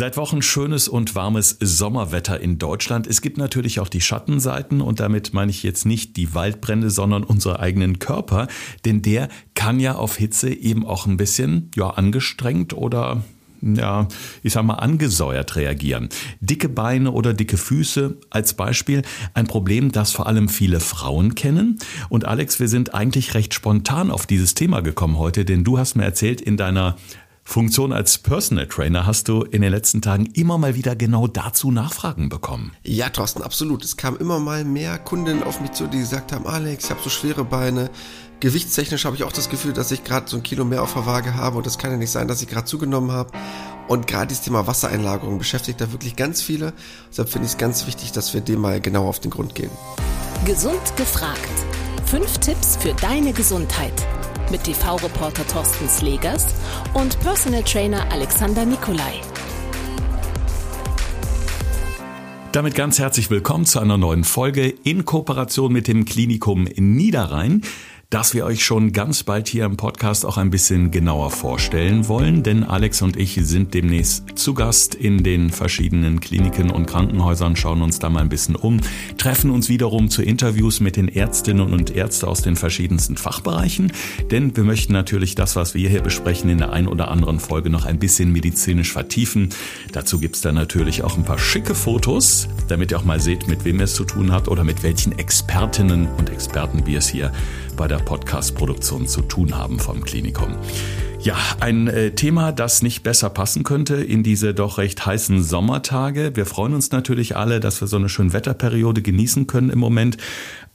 Seit Wochen schönes und warmes Sommerwetter in Deutschland. Es gibt natürlich auch die Schattenseiten und damit meine ich jetzt nicht die Waldbrände, sondern unsere eigenen Körper, denn der kann ja auf Hitze eben auch ein bisschen ja angestrengt oder ja, ich sag mal, angesäuert reagieren. Dicke Beine oder dicke Füße als Beispiel. Ein Problem, das vor allem viele Frauen kennen. Und Alex, wir sind eigentlich recht spontan auf dieses Thema gekommen heute, denn du hast mir erzählt, in deiner Funktion als Personal Trainer hast du in den letzten Tagen immer mal wieder genau dazu Nachfragen bekommen. Ja, Thorsten, absolut. Es kamen immer mal mehr Kundinnen auf mich zu, die gesagt haben, Alex, ich habe so schwere Beine. Gewichtstechnisch habe ich auch das Gefühl, dass ich gerade so ein Kilo mehr auf der Waage habe und das kann ja nicht sein, dass ich gerade zugenommen habe. Und gerade dieses Thema Wassereinlagerung beschäftigt da wirklich ganz viele. Deshalb finde ich es ganz wichtig, dass wir dem mal genau auf den Grund gehen. Gesund gefragt. Fünf Tipps für deine Gesundheit mit TV-Reporter Thorsten Slegers und Personal Trainer Alexander Nikolai. Damit ganz herzlich willkommen zu einer neuen Folge in Kooperation mit dem Klinikum Niederrhein das wir euch schon ganz bald hier im Podcast auch ein bisschen genauer vorstellen wollen, denn Alex und ich sind demnächst zu Gast in den verschiedenen Kliniken und Krankenhäusern, schauen uns da mal ein bisschen um, treffen uns wiederum zu Interviews mit den Ärztinnen und Ärzten aus den verschiedensten Fachbereichen, denn wir möchten natürlich das, was wir hier besprechen, in der einen oder anderen Folge noch ein bisschen medizinisch vertiefen. Dazu gibt's dann natürlich auch ein paar schicke Fotos, damit ihr auch mal seht, mit wem es zu tun habt oder mit welchen Expertinnen und Experten wir es hier bei der Podcast-Produktion zu tun haben vom Klinikum. Ja, ein äh, Thema, das nicht besser passen könnte in diese doch recht heißen Sommertage. Wir freuen uns natürlich alle, dass wir so eine schöne Wetterperiode genießen können im Moment.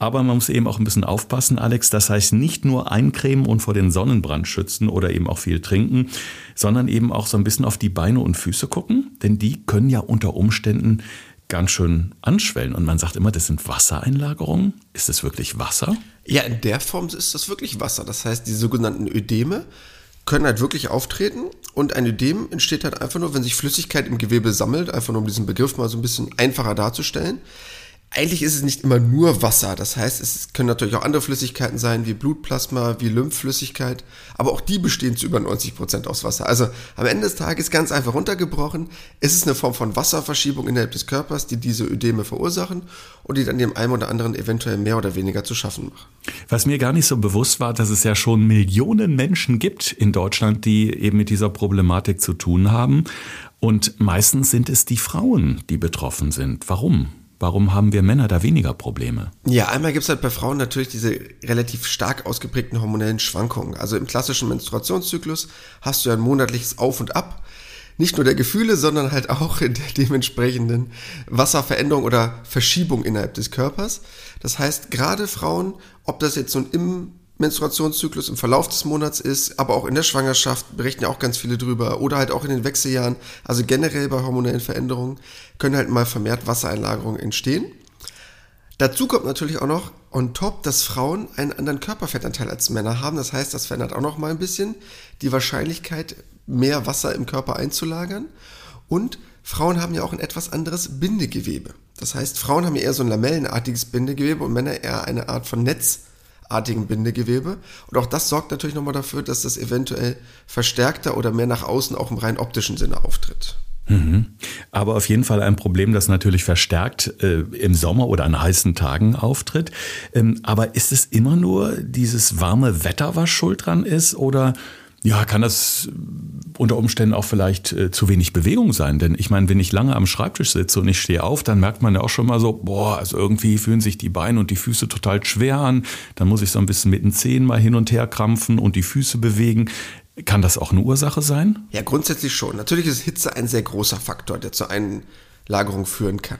Aber man muss eben auch ein bisschen aufpassen, Alex. Das heißt nicht nur eincremen und vor den Sonnenbrand schützen oder eben auch viel trinken, sondern eben auch so ein bisschen auf die Beine und Füße gucken. Denn die können ja unter Umständen ganz schön anschwellen. Und man sagt immer, das sind Wassereinlagerungen. Ist es wirklich Wasser? Ja, in der Form ist das wirklich Wasser. Das heißt, die sogenannten Ödeme können halt wirklich auftreten und ein Ödem entsteht halt einfach nur, wenn sich Flüssigkeit im Gewebe sammelt, einfach nur um diesen Begriff mal so ein bisschen einfacher darzustellen eigentlich ist es nicht immer nur Wasser. Das heißt, es können natürlich auch andere Flüssigkeiten sein, wie Blutplasma, wie Lymphflüssigkeit. Aber auch die bestehen zu über 90 Prozent aus Wasser. Also am Ende des Tages ganz einfach runtergebrochen. Es ist eine Form von Wasserverschiebung innerhalb des Körpers, die diese Ödeme verursachen und die dann dem einen oder anderen eventuell mehr oder weniger zu schaffen machen. Was mir gar nicht so bewusst war, dass es ja schon Millionen Menschen gibt in Deutschland, die eben mit dieser Problematik zu tun haben. Und meistens sind es die Frauen, die betroffen sind. Warum? Warum haben wir Männer da weniger Probleme? Ja, einmal gibt es halt bei Frauen natürlich diese relativ stark ausgeprägten hormonellen Schwankungen. Also im klassischen Menstruationszyklus hast du ja ein monatliches Auf und Ab. Nicht nur der Gefühle, sondern halt auch in der dementsprechenden Wasserveränderung oder Verschiebung innerhalb des Körpers. Das heißt, gerade Frauen, ob das jetzt nun im Menstruationszyklus im Verlauf des Monats ist, aber auch in der Schwangerschaft berichten ja auch ganz viele drüber oder halt auch in den Wechseljahren, also generell bei hormonellen Veränderungen können halt mal vermehrt Wassereinlagerungen entstehen. Dazu kommt natürlich auch noch on top, dass Frauen einen anderen Körperfettanteil als Männer haben. Das heißt, das verändert auch noch mal ein bisschen die Wahrscheinlichkeit, mehr Wasser im Körper einzulagern. Und Frauen haben ja auch ein etwas anderes Bindegewebe. Das heißt, Frauen haben ja eher so ein lamellenartiges Bindegewebe und Männer eher eine Art von Netz artigen Bindegewebe. Und auch das sorgt natürlich nochmal dafür, dass das eventuell verstärkter oder mehr nach außen auch im rein optischen Sinne auftritt. Mhm. Aber auf jeden Fall ein Problem, das natürlich verstärkt äh, im Sommer oder an heißen Tagen auftritt. Ähm, aber ist es immer nur dieses warme Wetter, was schuld dran ist? Oder ja, kann das unter Umständen auch vielleicht äh, zu wenig Bewegung sein. Denn ich meine, wenn ich lange am Schreibtisch sitze und ich stehe auf, dann merkt man ja auch schon mal so, boah, also irgendwie fühlen sich die Beine und die Füße total schwer an. Dann muss ich so ein bisschen mit den Zehen mal hin und her krampfen und die Füße bewegen. Kann das auch eine Ursache sein? Ja, grundsätzlich schon. Natürlich ist Hitze ein sehr großer Faktor, der zur Einlagerung führen kann.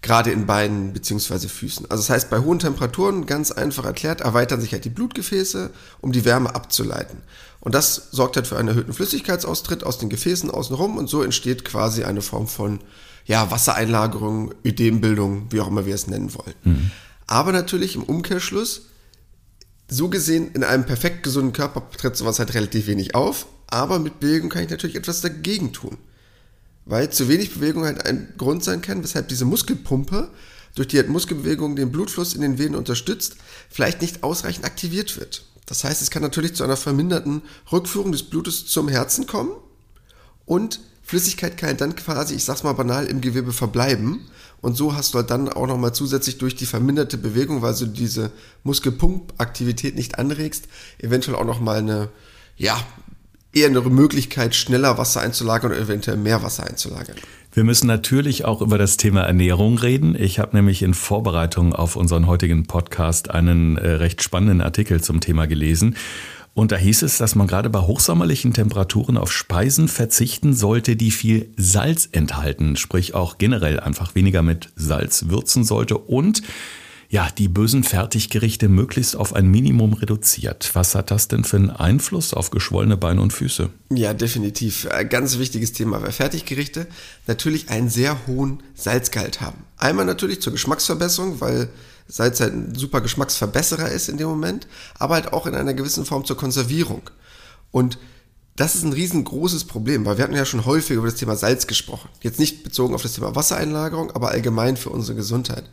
Gerade in Beinen bzw. Füßen. Also das heißt, bei hohen Temperaturen, ganz einfach erklärt, erweitern sich halt die Blutgefäße, um die Wärme abzuleiten. Und das sorgt halt für einen erhöhten Flüssigkeitsaustritt aus den Gefäßen außenrum und so entsteht quasi eine Form von ja, Wassereinlagerung, Ödembildung, wie auch immer wir es nennen wollen. Mhm. Aber natürlich im Umkehrschluss, so gesehen, in einem perfekt gesunden Körper tritt sowas halt relativ wenig auf, aber mit Bewegung kann ich natürlich etwas dagegen tun. Weil zu wenig Bewegung halt ein Grund sein kann, weshalb diese Muskelpumpe, durch die halt Muskelbewegung den Blutfluss in den Venen unterstützt, vielleicht nicht ausreichend aktiviert wird. Das heißt, es kann natürlich zu einer verminderten Rückführung des Blutes zum Herzen kommen und Flüssigkeit kann dann quasi, ich sag's mal banal, im Gewebe verbleiben. Und so hast du halt dann auch nochmal zusätzlich durch die verminderte Bewegung, weil du diese Muskelpumpaktivität nicht anregst, eventuell auch nochmal eine, ja, eher eine Möglichkeit, schneller Wasser einzulagern oder eventuell mehr Wasser einzulagern. Wir müssen natürlich auch über das Thema Ernährung reden. Ich habe nämlich in Vorbereitung auf unseren heutigen Podcast einen äh, recht spannenden Artikel zum Thema gelesen. Und da hieß es, dass man gerade bei hochsommerlichen Temperaturen auf Speisen verzichten sollte, die viel Salz enthalten, sprich auch generell einfach weniger mit Salz würzen sollte und ja, die bösen Fertiggerichte möglichst auf ein Minimum reduziert. Was hat das denn für einen Einfluss auf geschwollene Beine und Füße? Ja, definitiv. Ein ganz wichtiges Thema, weil Fertiggerichte natürlich einen sehr hohen Salzgehalt haben. Einmal natürlich zur Geschmacksverbesserung, weil Salz halt ein super Geschmacksverbesserer ist in dem Moment, aber halt auch in einer gewissen Form zur Konservierung. Und das ist ein riesengroßes Problem, weil wir hatten ja schon häufig über das Thema Salz gesprochen. Jetzt nicht bezogen auf das Thema Wassereinlagerung, aber allgemein für unsere Gesundheit.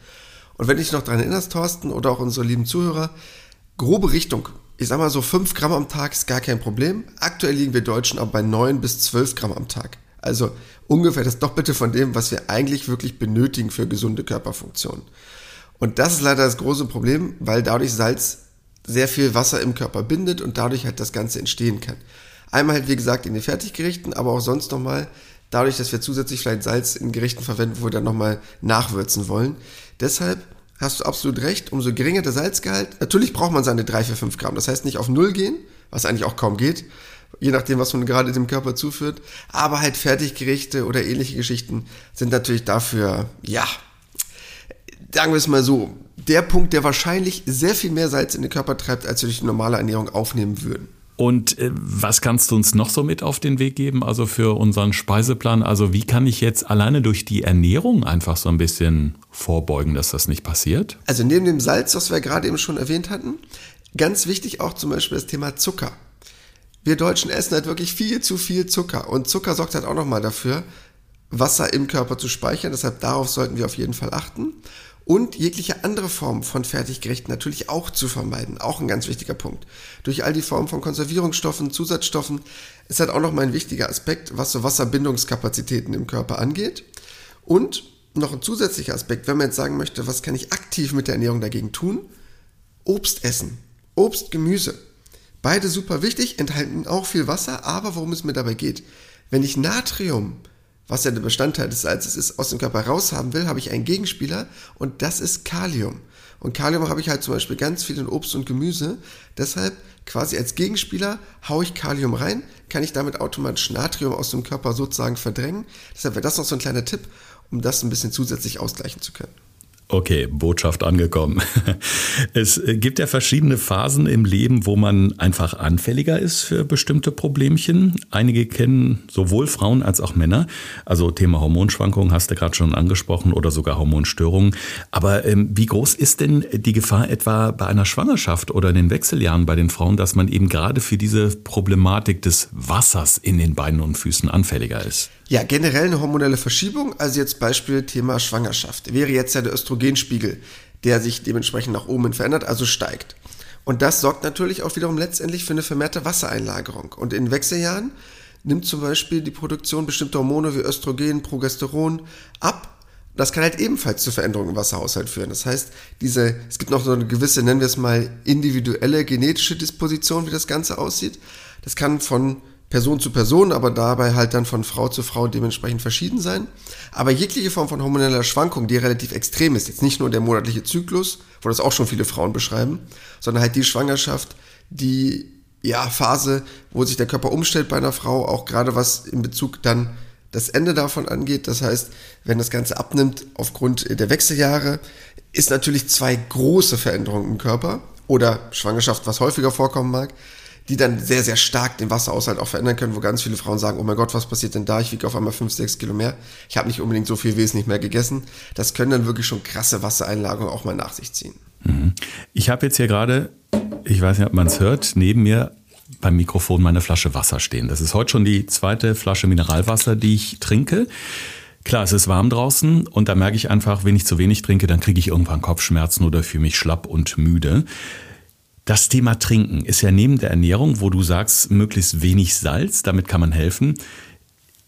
Und wenn dich noch daran erinnerst, Thorsten, oder auch unsere lieben Zuhörer, grobe Richtung. Ich sag mal so 5 Gramm am Tag ist gar kein Problem. Aktuell liegen wir Deutschen aber bei 9 bis 12 Gramm am Tag. Also ungefähr das Doppelte von dem, was wir eigentlich wirklich benötigen für gesunde Körperfunktionen. Und das ist leider das große Problem, weil dadurch Salz sehr viel Wasser im Körper bindet und dadurch halt das Ganze entstehen kann. Einmal halt, wie gesagt, in den Fertiggerichten, aber auch sonst nochmal dadurch, dass wir zusätzlich vielleicht Salz in Gerichten verwenden, wo wir dann nochmal nachwürzen wollen. Deshalb hast du absolut recht, umso geringer der Salzgehalt, natürlich braucht man seine 3, 4, 5 Gramm. Das heißt nicht auf Null gehen, was eigentlich auch kaum geht, je nachdem, was man gerade dem Körper zuführt. Aber halt Fertiggerichte oder ähnliche Geschichten sind natürlich dafür, ja, sagen wir es mal so, der Punkt, der wahrscheinlich sehr viel mehr Salz in den Körper treibt, als wir durch die normale Ernährung aufnehmen würden. Und äh, was kannst du uns noch so mit auf den Weg geben, also für unseren Speiseplan? Also wie kann ich jetzt alleine durch die Ernährung einfach so ein bisschen vorbeugen, dass das nicht passiert? Also neben dem Salz, was wir gerade eben schon erwähnt hatten, ganz wichtig auch zum Beispiel das Thema Zucker. Wir Deutschen essen halt wirklich viel zu viel Zucker und Zucker sorgt halt auch nochmal dafür, Wasser im Körper zu speichern. Deshalb darauf sollten wir auf jeden Fall achten und jegliche andere Form von Fertiggerichten natürlich auch zu vermeiden. Auch ein ganz wichtiger Punkt. Durch all die Formen von Konservierungsstoffen, Zusatzstoffen ist halt auch nochmal ein wichtiger Aspekt, was so Wasserbindungskapazitäten im Körper angeht. Und noch ein zusätzlicher Aspekt, wenn man jetzt sagen möchte, was kann ich aktiv mit der Ernährung dagegen tun? Obst essen. Obst, Gemüse. Beide super wichtig, enthalten auch viel Wasser, aber worum es mir dabei geht, wenn ich Natrium was ja der Bestandteil des Salzes ist, aus dem Körper raushaben will, habe ich einen Gegenspieler und das ist Kalium. Und Kalium habe ich halt zum Beispiel ganz viel in Obst und Gemüse. Deshalb quasi als Gegenspieler haue ich Kalium rein, kann ich damit automatisch Natrium aus dem Körper sozusagen verdrängen. Deshalb wäre das noch so ein kleiner Tipp, um das ein bisschen zusätzlich ausgleichen zu können. Okay, Botschaft angekommen. Es gibt ja verschiedene Phasen im Leben, wo man einfach anfälliger ist für bestimmte Problemchen. Einige kennen sowohl Frauen als auch Männer. Also Thema Hormonschwankungen hast du gerade schon angesprochen oder sogar Hormonstörungen. Aber ähm, wie groß ist denn die Gefahr etwa bei einer Schwangerschaft oder in den Wechseljahren bei den Frauen, dass man eben gerade für diese Problematik des Wassers in den Beinen und Füßen anfälliger ist? Ja, generell eine hormonelle Verschiebung, also jetzt Beispiel Thema Schwangerschaft, wäre jetzt ja der Östrogenspiegel, der sich dementsprechend nach oben verändert, also steigt. Und das sorgt natürlich auch wiederum letztendlich für eine vermehrte Wassereinlagerung. Und in Wechseljahren nimmt zum Beispiel die Produktion bestimmter Hormone wie Östrogen, Progesteron ab. Das kann halt ebenfalls zu Veränderungen im Wasserhaushalt führen. Das heißt, diese, es gibt noch so eine gewisse, nennen wir es mal, individuelle genetische Disposition, wie das Ganze aussieht. Das kann von Person zu Person, aber dabei halt dann von Frau zu Frau dementsprechend verschieden sein. Aber jegliche Form von hormoneller Schwankung, die relativ extrem ist, jetzt nicht nur der monatliche Zyklus, wo das auch schon viele Frauen beschreiben, sondern halt die Schwangerschaft, die ja, Phase, wo sich der Körper umstellt bei einer Frau, auch gerade was in Bezug dann das Ende davon angeht. Das heißt, wenn das Ganze abnimmt aufgrund der Wechseljahre, ist natürlich zwei große Veränderungen im Körper oder Schwangerschaft, was häufiger vorkommen mag die dann sehr, sehr stark den Wasserhaushalt auch verändern können, wo ganz viele Frauen sagen, oh mein Gott, was passiert denn da? Ich wiege auf einmal 5, 6 Kilo mehr. Ich habe nicht unbedingt so viel wesentlich mehr gegessen. Das können dann wirklich schon krasse Wassereinlagerungen auch mal nach sich ziehen. Mhm. Ich habe jetzt hier gerade, ich weiß nicht, ob man es hört, neben mir beim Mikrofon meine Flasche Wasser stehen. Das ist heute schon die zweite Flasche Mineralwasser, die ich trinke. Klar, es ist warm draußen und da merke ich einfach, wenn ich zu wenig trinke, dann kriege ich irgendwann Kopfschmerzen oder fühle mich schlapp und müde. Das Thema Trinken ist ja neben der Ernährung, wo du sagst, möglichst wenig Salz, damit kann man helfen.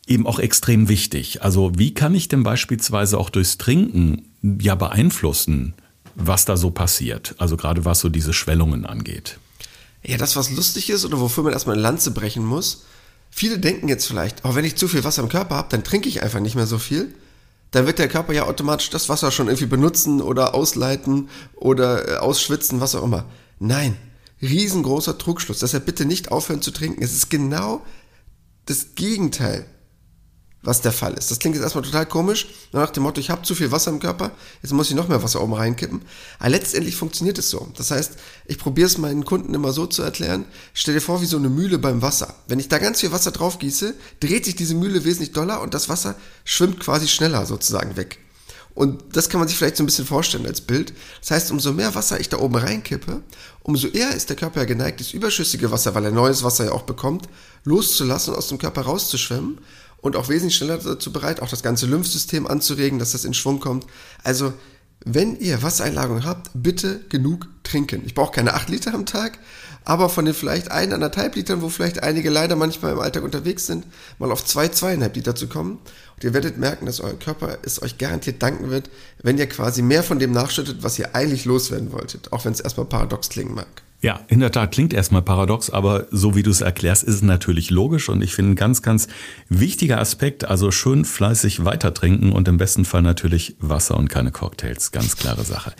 eben auch extrem wichtig. Also wie kann ich denn beispielsweise auch durchs Trinken ja beeinflussen, was da so passiert? Also gerade was so diese Schwellungen angeht. Ja, das, was lustig ist oder wofür man erstmal eine Lanze brechen muss. Viele denken jetzt vielleicht, auch wenn ich zu viel Wasser im Körper habe, dann trinke ich einfach nicht mehr so viel. Dann wird der Körper ja automatisch das Wasser schon irgendwie benutzen oder ausleiten oder äh, ausschwitzen, was auch immer. Nein, riesengroßer Trugschluss. Deshalb bitte nicht aufhören zu trinken. Es ist genau das Gegenteil was der Fall ist. Das klingt jetzt erstmal total komisch, nach dem Motto, ich habe zu viel Wasser im Körper, jetzt muss ich noch mehr Wasser oben reinkippen. Aber letztendlich funktioniert es so. Das heißt, ich probiere es meinen Kunden immer so zu erklären, stell dir vor wie so eine Mühle beim Wasser. Wenn ich da ganz viel Wasser drauf gieße, dreht sich diese Mühle wesentlich doller und das Wasser schwimmt quasi schneller sozusagen weg. Und das kann man sich vielleicht so ein bisschen vorstellen als Bild. Das heißt, umso mehr Wasser ich da oben reinkippe, umso eher ist der Körper ja geneigt, das überschüssige Wasser, weil er neues Wasser ja auch bekommt, loszulassen und aus dem Körper rauszuschwemmen und auch wesentlich schneller dazu bereit, auch das ganze Lymphsystem anzuregen, dass das in Schwung kommt. Also, wenn ihr Wassereinlagerung habt, bitte genug trinken. Ich brauche keine 8 Liter am Tag, aber von den vielleicht 1,5 Litern, wo vielleicht einige leider manchmal im Alltag unterwegs sind, mal auf 2, 2,5 Liter zu kommen. Und ihr werdet merken, dass euer Körper es euch garantiert danken wird, wenn ihr quasi mehr von dem nachschüttet, was ihr eigentlich loswerden wolltet, auch wenn es erstmal paradox klingen mag. Ja, in der Tat klingt erstmal paradox, aber so wie du es erklärst, ist es natürlich logisch und ich finde ein ganz, ganz wichtiger Aspekt, also schön fleißig weiter trinken und im besten Fall natürlich Wasser und keine Cocktails, ganz klare Sache.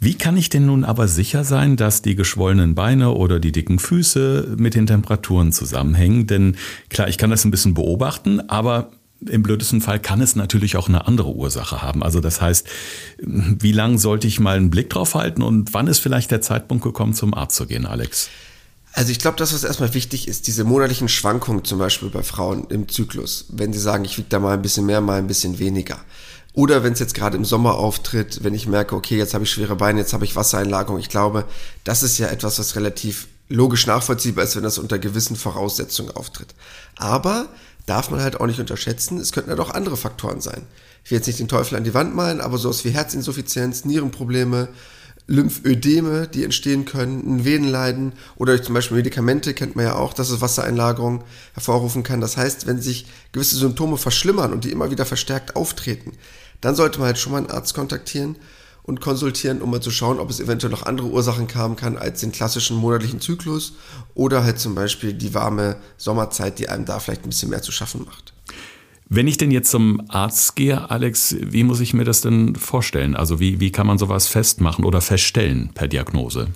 Wie kann ich denn nun aber sicher sein, dass die geschwollenen Beine oder die dicken Füße mit den Temperaturen zusammenhängen? Denn klar, ich kann das ein bisschen beobachten, aber im blödesten Fall kann es natürlich auch eine andere Ursache haben. Also das heißt, wie lange sollte ich mal einen Blick drauf halten und wann ist vielleicht der Zeitpunkt gekommen, zum Arzt zu gehen, Alex? Also ich glaube, das, was erstmal wichtig ist, diese monatlichen Schwankungen zum Beispiel bei Frauen im Zyklus. Wenn sie sagen, ich wiege da mal ein bisschen mehr, mal ein bisschen weniger. Oder wenn es jetzt gerade im Sommer auftritt, wenn ich merke, okay, jetzt habe ich schwere Beine, jetzt habe ich Wassereinlagerung. Ich glaube, das ist ja etwas, was relativ logisch nachvollziehbar ist, wenn das unter gewissen Voraussetzungen auftritt. Aber darf man halt auch nicht unterschätzen. Es könnten halt auch andere Faktoren sein. Ich will jetzt nicht den Teufel an die Wand malen, aber sowas wie Herzinsuffizienz, Nierenprobleme, Lymphödeme, die entstehen können, ein Venenleiden oder durch zum Beispiel Medikamente kennt man ja auch, dass es Wassereinlagerung hervorrufen kann. Das heißt, wenn sich gewisse Symptome verschlimmern und die immer wieder verstärkt auftreten, dann sollte man halt schon mal einen Arzt kontaktieren und konsultieren, um mal zu schauen, ob es eventuell noch andere Ursachen haben kann als den klassischen monatlichen Zyklus oder halt zum Beispiel die warme Sommerzeit, die einem da vielleicht ein bisschen mehr zu schaffen macht. Wenn ich denn jetzt zum Arzt gehe, Alex, wie muss ich mir das denn vorstellen? Also wie, wie kann man sowas festmachen oder feststellen per Diagnose?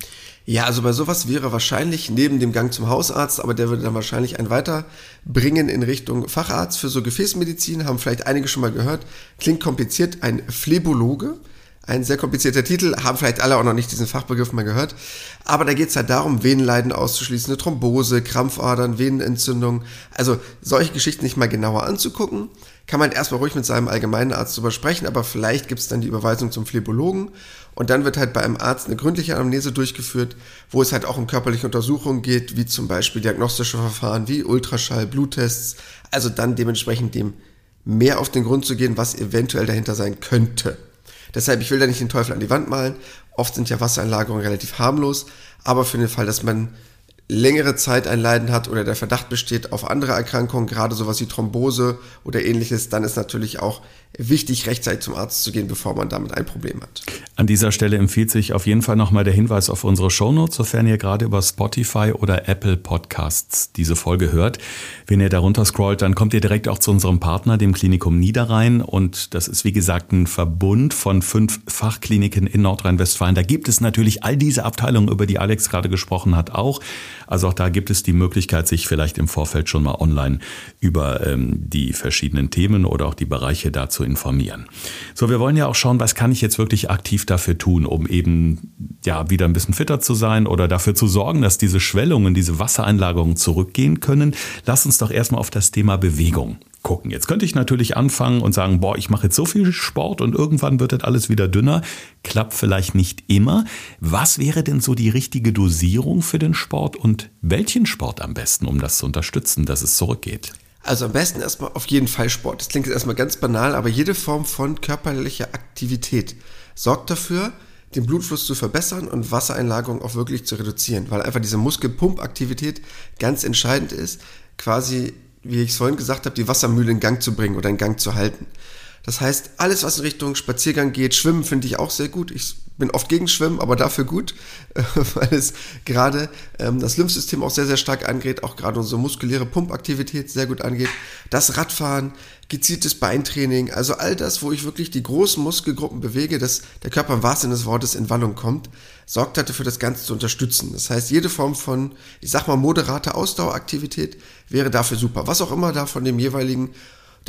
Ja, also bei sowas wäre wahrscheinlich neben dem Gang zum Hausarzt, aber der würde dann wahrscheinlich ein weiterbringen in Richtung Facharzt für so Gefäßmedizin, haben vielleicht einige schon mal gehört. Klingt kompliziert, ein Phlebologe. Ein sehr komplizierter Titel, haben vielleicht alle auch noch nicht diesen Fachbegriff mal gehört. Aber da geht es halt darum, Venenleiden auszuschließen, eine Thrombose, Krampfadern, Venenentzündung. Also solche Geschichten nicht mal genauer anzugucken. Kann man erstmal ruhig mit seinem allgemeinen Arzt drüber sprechen, aber vielleicht gibt es dann die Überweisung zum Phlebologen. Und dann wird halt bei einem Arzt eine gründliche Anamnese durchgeführt, wo es halt auch um körperliche Untersuchungen geht, wie zum Beispiel diagnostische Verfahren wie Ultraschall, Bluttests. Also dann dementsprechend dem mehr auf den Grund zu gehen, was eventuell dahinter sein könnte. Deshalb, ich will da nicht den Teufel an die Wand malen. Oft sind ja Wassereinlagerungen relativ harmlos, aber für den Fall, dass man längere Zeit ein Leiden hat oder der Verdacht besteht auf andere Erkrankungen, gerade sowas wie Thrombose oder ähnliches, dann ist natürlich auch wichtig, rechtzeitig zum Arzt zu gehen, bevor man damit ein Problem hat. An dieser Stelle empfiehlt sich auf jeden Fall nochmal der Hinweis auf unsere Shownotes, sofern ihr gerade über Spotify oder Apple Podcasts diese Folge hört. Wenn ihr darunter scrollt, dann kommt ihr direkt auch zu unserem Partner, dem Klinikum Niederrhein. Und das ist, wie gesagt, ein Verbund von fünf Fachkliniken in Nordrhein-Westfalen. Da gibt es natürlich all diese Abteilungen, über die Alex gerade gesprochen hat, auch. Also auch da gibt es die Möglichkeit, sich vielleicht im Vorfeld schon mal online über ähm, die verschiedenen Themen oder auch die Bereiche da zu informieren. So, wir wollen ja auch schauen, was kann ich jetzt wirklich aktiv dafür tun, um eben ja wieder ein bisschen fitter zu sein oder dafür zu sorgen, dass diese Schwellungen, diese Wassereinlagerungen zurückgehen können. Lass uns doch erstmal auf das Thema Bewegung gucken. Jetzt könnte ich natürlich anfangen und sagen, boah, ich mache jetzt so viel Sport und irgendwann wird das alles wieder dünner. Klappt vielleicht nicht immer. Was wäre denn so die richtige Dosierung für den Sport und welchen Sport am besten, um das zu unterstützen, dass es zurückgeht? Also am besten erstmal auf jeden Fall Sport. Das klingt jetzt erstmal ganz banal, aber jede Form von körperlicher Aktivität sorgt dafür, den Blutfluss zu verbessern und Wassereinlagerung auch wirklich zu reduzieren, weil einfach diese Muskelpumpaktivität ganz entscheidend ist, quasi wie ich es vorhin gesagt habe, die Wassermühle in Gang zu bringen oder in Gang zu halten. Das heißt, alles, was in Richtung Spaziergang geht, Schwimmen finde ich auch sehr gut. Ich bin oft gegen Schwimmen, aber dafür gut, weil es gerade ähm, das Lymphsystem auch sehr, sehr stark angeht, auch gerade unsere muskuläre Pumpaktivität sehr gut angeht. Das Radfahren, gezieltes Beintraining, also all das, wo ich wirklich die großen Muskelgruppen bewege, dass der Körper im wahrsten Sinne des Wortes in Wallung kommt, sorgt dafür, das Ganze zu unterstützen. Das heißt, jede Form von, ich sag mal, moderater Ausdaueraktivität wäre dafür super. Was auch immer da von dem jeweiligen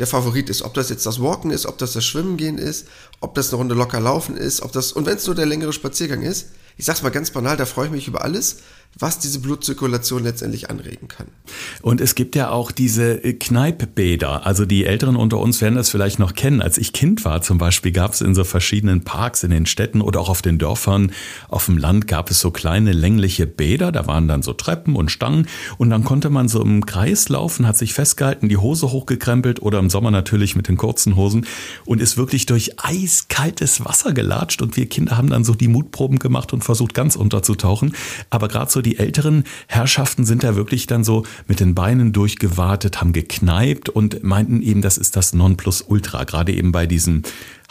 der Favorit ist. Ob das jetzt das Walken ist, ob das das Schwimmen gehen ist, ob das eine Runde locker laufen ist, ob das, und wenn es nur der längere Spaziergang ist, ich sag's mal ganz banal, da freue ich mich über alles, was diese Blutzirkulation letztendlich anregen kann. Und es gibt ja auch diese Kneippbäder. Also die Älteren unter uns werden das vielleicht noch kennen. Als ich Kind war zum Beispiel, gab es in so verschiedenen Parks in den Städten oder auch auf den Dörfern, auf dem Land gab es so kleine längliche Bäder. Da waren dann so Treppen und Stangen und dann konnte man so im Kreis laufen, hat sich festgehalten, die Hose hochgekrempelt oder im Sommer natürlich mit den kurzen Hosen und ist wirklich durch eiskaltes Wasser gelatscht und wir Kinder haben dann so die Mutproben gemacht und versucht ganz unterzutauchen. Aber gerade so die älteren Herrschaften sind da wirklich dann so mit den Beinen durchgewartet, haben gekneipt und meinten eben, das ist das Nonplusultra, gerade eben bei diesem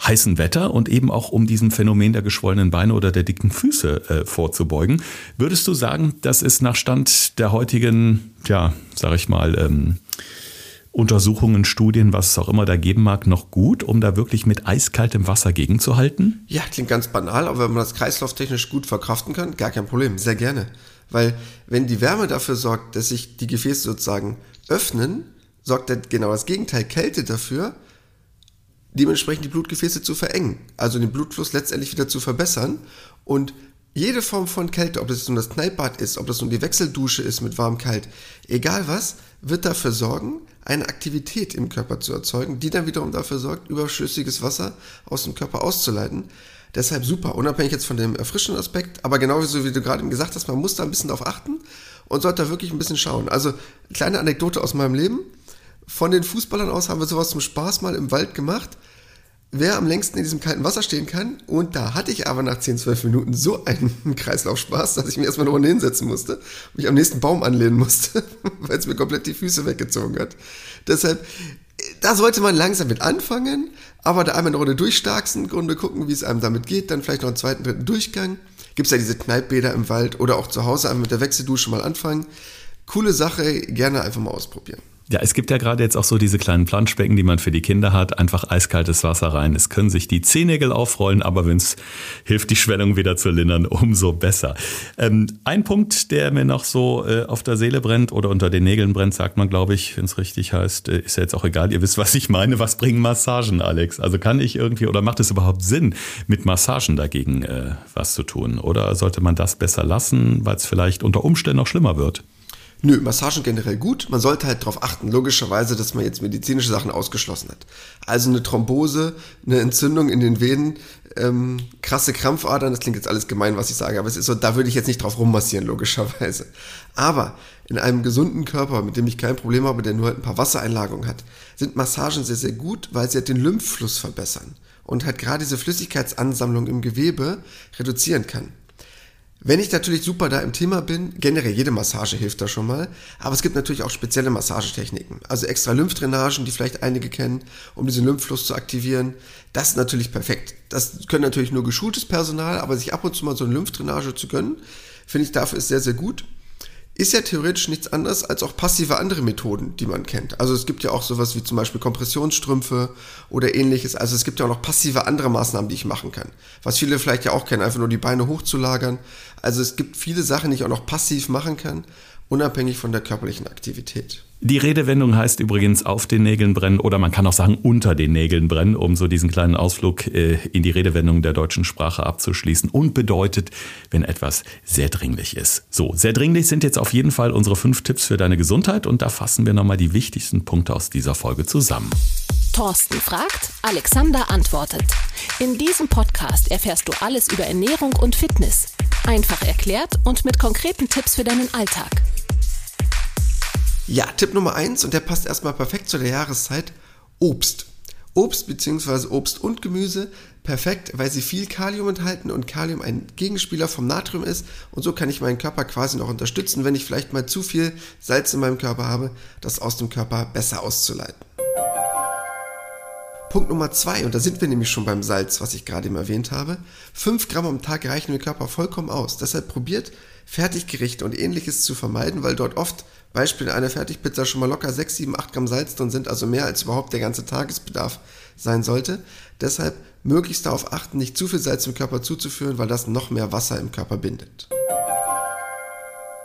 heißen Wetter und eben auch um diesem Phänomen der geschwollenen Beine oder der dicken Füße äh, vorzubeugen. Würdest du sagen, das ist nach Stand der heutigen, ja, sag ich mal, ähm, Untersuchungen, Studien, was es auch immer da geben mag, noch gut, um da wirklich mit eiskaltem Wasser gegenzuhalten? Ja, klingt ganz banal, aber wenn man das kreislauftechnisch gut verkraften kann, gar kein Problem, sehr gerne. Weil wenn die Wärme dafür sorgt, dass sich die Gefäße sozusagen öffnen, sorgt dann genau das Gegenteil, Kälte dafür, dementsprechend die Blutgefäße zu verengen, also den Blutfluss letztendlich wieder zu verbessern. Und jede Form von Kälte, ob das nun das Kneippbad ist, ob das nun die Wechseldusche ist mit warm-kalt, egal was, wird dafür sorgen, eine Aktivität im Körper zu erzeugen, die dann wiederum dafür sorgt, überschüssiges Wasser aus dem Körper auszuleiten. Deshalb super, unabhängig jetzt von dem erfrischenden Aspekt, aber genauso wie du gerade gesagt hast, man muss da ein bisschen drauf achten und sollte da wirklich ein bisschen schauen. Also, kleine Anekdote aus meinem Leben. Von den Fußballern aus haben wir sowas zum Spaß mal im Wald gemacht. Wer am längsten in diesem kalten Wasser stehen kann, und da hatte ich aber nach 10, 12 Minuten so einen Kreislaufspaß, dass ich mir erstmal eine Runde hinsetzen musste, mich am nächsten Baum anlehnen musste, weil es mir komplett die Füße weggezogen hat. Deshalb, da sollte man langsam mit anfangen, aber da einmal eine Runde durchstarksen, Runde gucken, wie es einem damit geht, dann vielleicht noch einen zweiten, dritten Durchgang. Gibt es ja diese Kneippbäder im Wald oder auch zu Hause einmal mit der Wechseldusche mal anfangen. Coole Sache, gerne einfach mal ausprobieren. Ja, es gibt ja gerade jetzt auch so diese kleinen Planschbecken, die man für die Kinder hat. Einfach eiskaltes Wasser rein. Es können sich die Zehennägel aufrollen, aber wenn es hilft, die Schwellung wieder zu lindern, umso besser. Ähm, ein Punkt, der mir noch so äh, auf der Seele brennt oder unter den Nägeln brennt, sagt man, glaube ich, wenn es richtig heißt, äh, ist ja jetzt auch egal. Ihr wisst, was ich meine. Was bringen Massagen, Alex? Also kann ich irgendwie oder macht es überhaupt Sinn, mit Massagen dagegen äh, was zu tun? Oder sollte man das besser lassen, weil es vielleicht unter Umständen noch schlimmer wird? Nö, Massagen generell gut. Man sollte halt darauf achten, logischerweise, dass man jetzt medizinische Sachen ausgeschlossen hat. Also eine Thrombose, eine Entzündung in den Venen, ähm, krasse Krampfadern, das klingt jetzt alles gemein, was ich sage, aber es ist so, da würde ich jetzt nicht drauf rummassieren, logischerweise. Aber in einem gesunden Körper, mit dem ich kein Problem habe, der nur halt ein paar Wassereinlagungen hat, sind Massagen sehr, sehr gut, weil sie halt den Lymphfluss verbessern und halt gerade diese Flüssigkeitsansammlung im Gewebe reduzieren kann. Wenn ich natürlich super da im Thema bin, generell jede Massage hilft da schon mal, aber es gibt natürlich auch spezielle Massagetechniken, also extra Lymphdrainagen, die vielleicht einige kennen, um diesen Lymphfluss zu aktivieren. Das ist natürlich perfekt. Das können natürlich nur geschultes Personal, aber sich ab und zu mal so eine Lymphdrainage zu gönnen, finde ich dafür ist sehr, sehr gut ist ja theoretisch nichts anderes als auch passive andere Methoden, die man kennt. Also es gibt ja auch sowas wie zum Beispiel Kompressionsstrümpfe oder ähnliches. Also es gibt ja auch noch passive andere Maßnahmen, die ich machen kann. Was viele vielleicht ja auch kennen, einfach nur die Beine hochzulagern. Also es gibt viele Sachen, die ich auch noch passiv machen kann, unabhängig von der körperlichen Aktivität. Die Redewendung heißt übrigens auf den Nägeln brennen oder man kann auch sagen unter den Nägeln brennen, um so diesen kleinen Ausflug äh, in die Redewendung der deutschen Sprache abzuschließen und bedeutet, wenn etwas sehr dringlich ist. So, sehr dringlich sind jetzt auf jeden Fall unsere fünf Tipps für deine Gesundheit und da fassen wir nochmal die wichtigsten Punkte aus dieser Folge zusammen. Thorsten fragt, Alexander antwortet. In diesem Podcast erfährst du alles über Ernährung und Fitness. Einfach erklärt und mit konkreten Tipps für deinen Alltag. Ja, Tipp Nummer eins und der passt erstmal perfekt zu der Jahreszeit, Obst. Obst bzw. Obst und Gemüse perfekt, weil sie viel Kalium enthalten und Kalium ein Gegenspieler vom Natrium ist und so kann ich meinen Körper quasi noch unterstützen, wenn ich vielleicht mal zu viel Salz in meinem Körper habe, das aus dem Körper besser auszuleiten. Punkt Nummer zwei, und da sind wir nämlich schon beim Salz, was ich gerade eben erwähnt habe. 5 Gramm am Tag reichen dem Körper vollkommen aus. Deshalb probiert Fertiggerichte und ähnliches zu vermeiden, weil dort oft, Beispiel einer Fertigpizza, schon mal locker 6, 7, 8 Gramm Salz drin sind, also mehr als überhaupt der ganze Tagesbedarf sein sollte. Deshalb möglichst darauf achten, nicht zu viel Salz im Körper zuzuführen, weil das noch mehr Wasser im Körper bindet.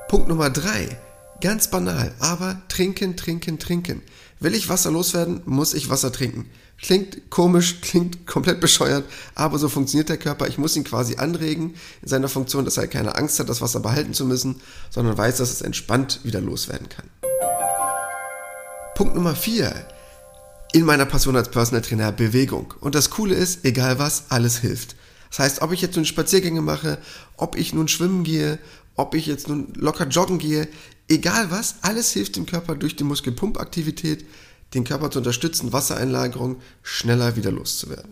Punkt Nummer drei, Ganz banal, aber trinken, trinken, trinken. Will ich Wasser loswerden, muss ich Wasser trinken. Klingt komisch, klingt komplett bescheuert, aber so funktioniert der Körper. Ich muss ihn quasi anregen in seiner Funktion, dass er keine Angst hat, das Wasser behalten zu müssen, sondern weiß, dass es entspannt wieder loswerden kann. Punkt Nummer vier in meiner Passion als Personal Trainer Bewegung. Und das Coole ist, egal was, alles hilft. Das heißt, ob ich jetzt nun Spaziergänge mache, ob ich nun schwimmen gehe, ob ich jetzt nun locker joggen gehe, egal was, alles hilft dem Körper durch die Muskelpumpaktivität, den Körper zu unterstützen, Wassereinlagerung schneller wieder loszuwerden.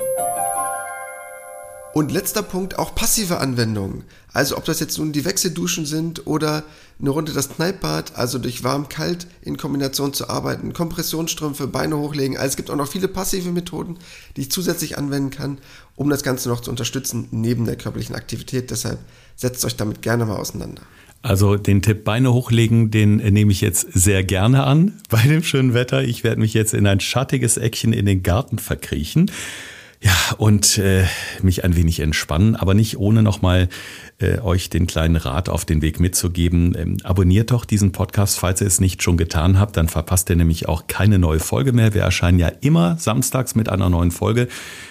Und letzter Punkt, auch passive Anwendungen. Also ob das jetzt nun die Wechselduschen sind oder eine Runde das Kneippbad, also durch warm-kalt in Kombination zu arbeiten, Kompressionsstrümpfe, Beine hochlegen. Also es gibt auch noch viele passive Methoden, die ich zusätzlich anwenden kann, um das Ganze noch zu unterstützen neben der körperlichen Aktivität. Deshalb setzt euch damit gerne mal auseinander. Also den Tipp Beine hochlegen, den nehme ich jetzt sehr gerne an bei dem schönen Wetter. Ich werde mich jetzt in ein schattiges Eckchen in den Garten verkriechen. Ja, und äh, mich ein wenig entspannen, aber nicht ohne nochmal äh, euch den kleinen Rat auf den Weg mitzugeben. Ähm, abonniert doch diesen Podcast, falls ihr es nicht schon getan habt, dann verpasst ihr nämlich auch keine neue Folge mehr. Wir erscheinen ja immer samstags mit einer neuen Folge.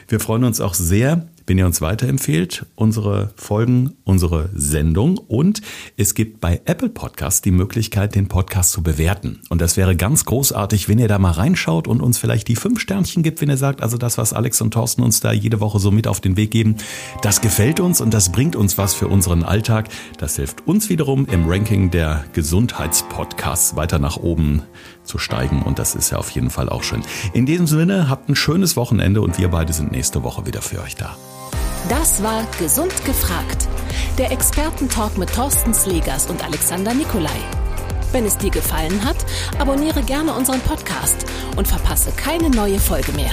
Wir freuen uns auch sehr, wenn ihr uns weiterempfehlt, unsere Folgen, unsere Sendung. Und es gibt bei Apple Podcasts die Möglichkeit, den Podcast zu bewerten. Und das wäre ganz großartig, wenn ihr da mal reinschaut und uns vielleicht die fünf Sternchen gibt, wenn ihr sagt, also das, was Alex und Thorsten uns da jede Woche so mit auf den Weg geben, das gefällt uns und das bringt uns was für unseren Alltag. Das hilft uns wiederum im Ranking der Gesundheitspodcasts weiter nach oben zu steigen. Und das ist ja auf jeden Fall auch schön. In diesem Sinne, habt ein schönes Wochenende und wir beide sind nächste Woche wieder für euch da. Das war Gesund gefragt. Der Expertentalk mit Thorsten Slegers und Alexander Nikolai. Wenn es dir gefallen hat, abonniere gerne unseren Podcast und verpasse keine neue Folge mehr.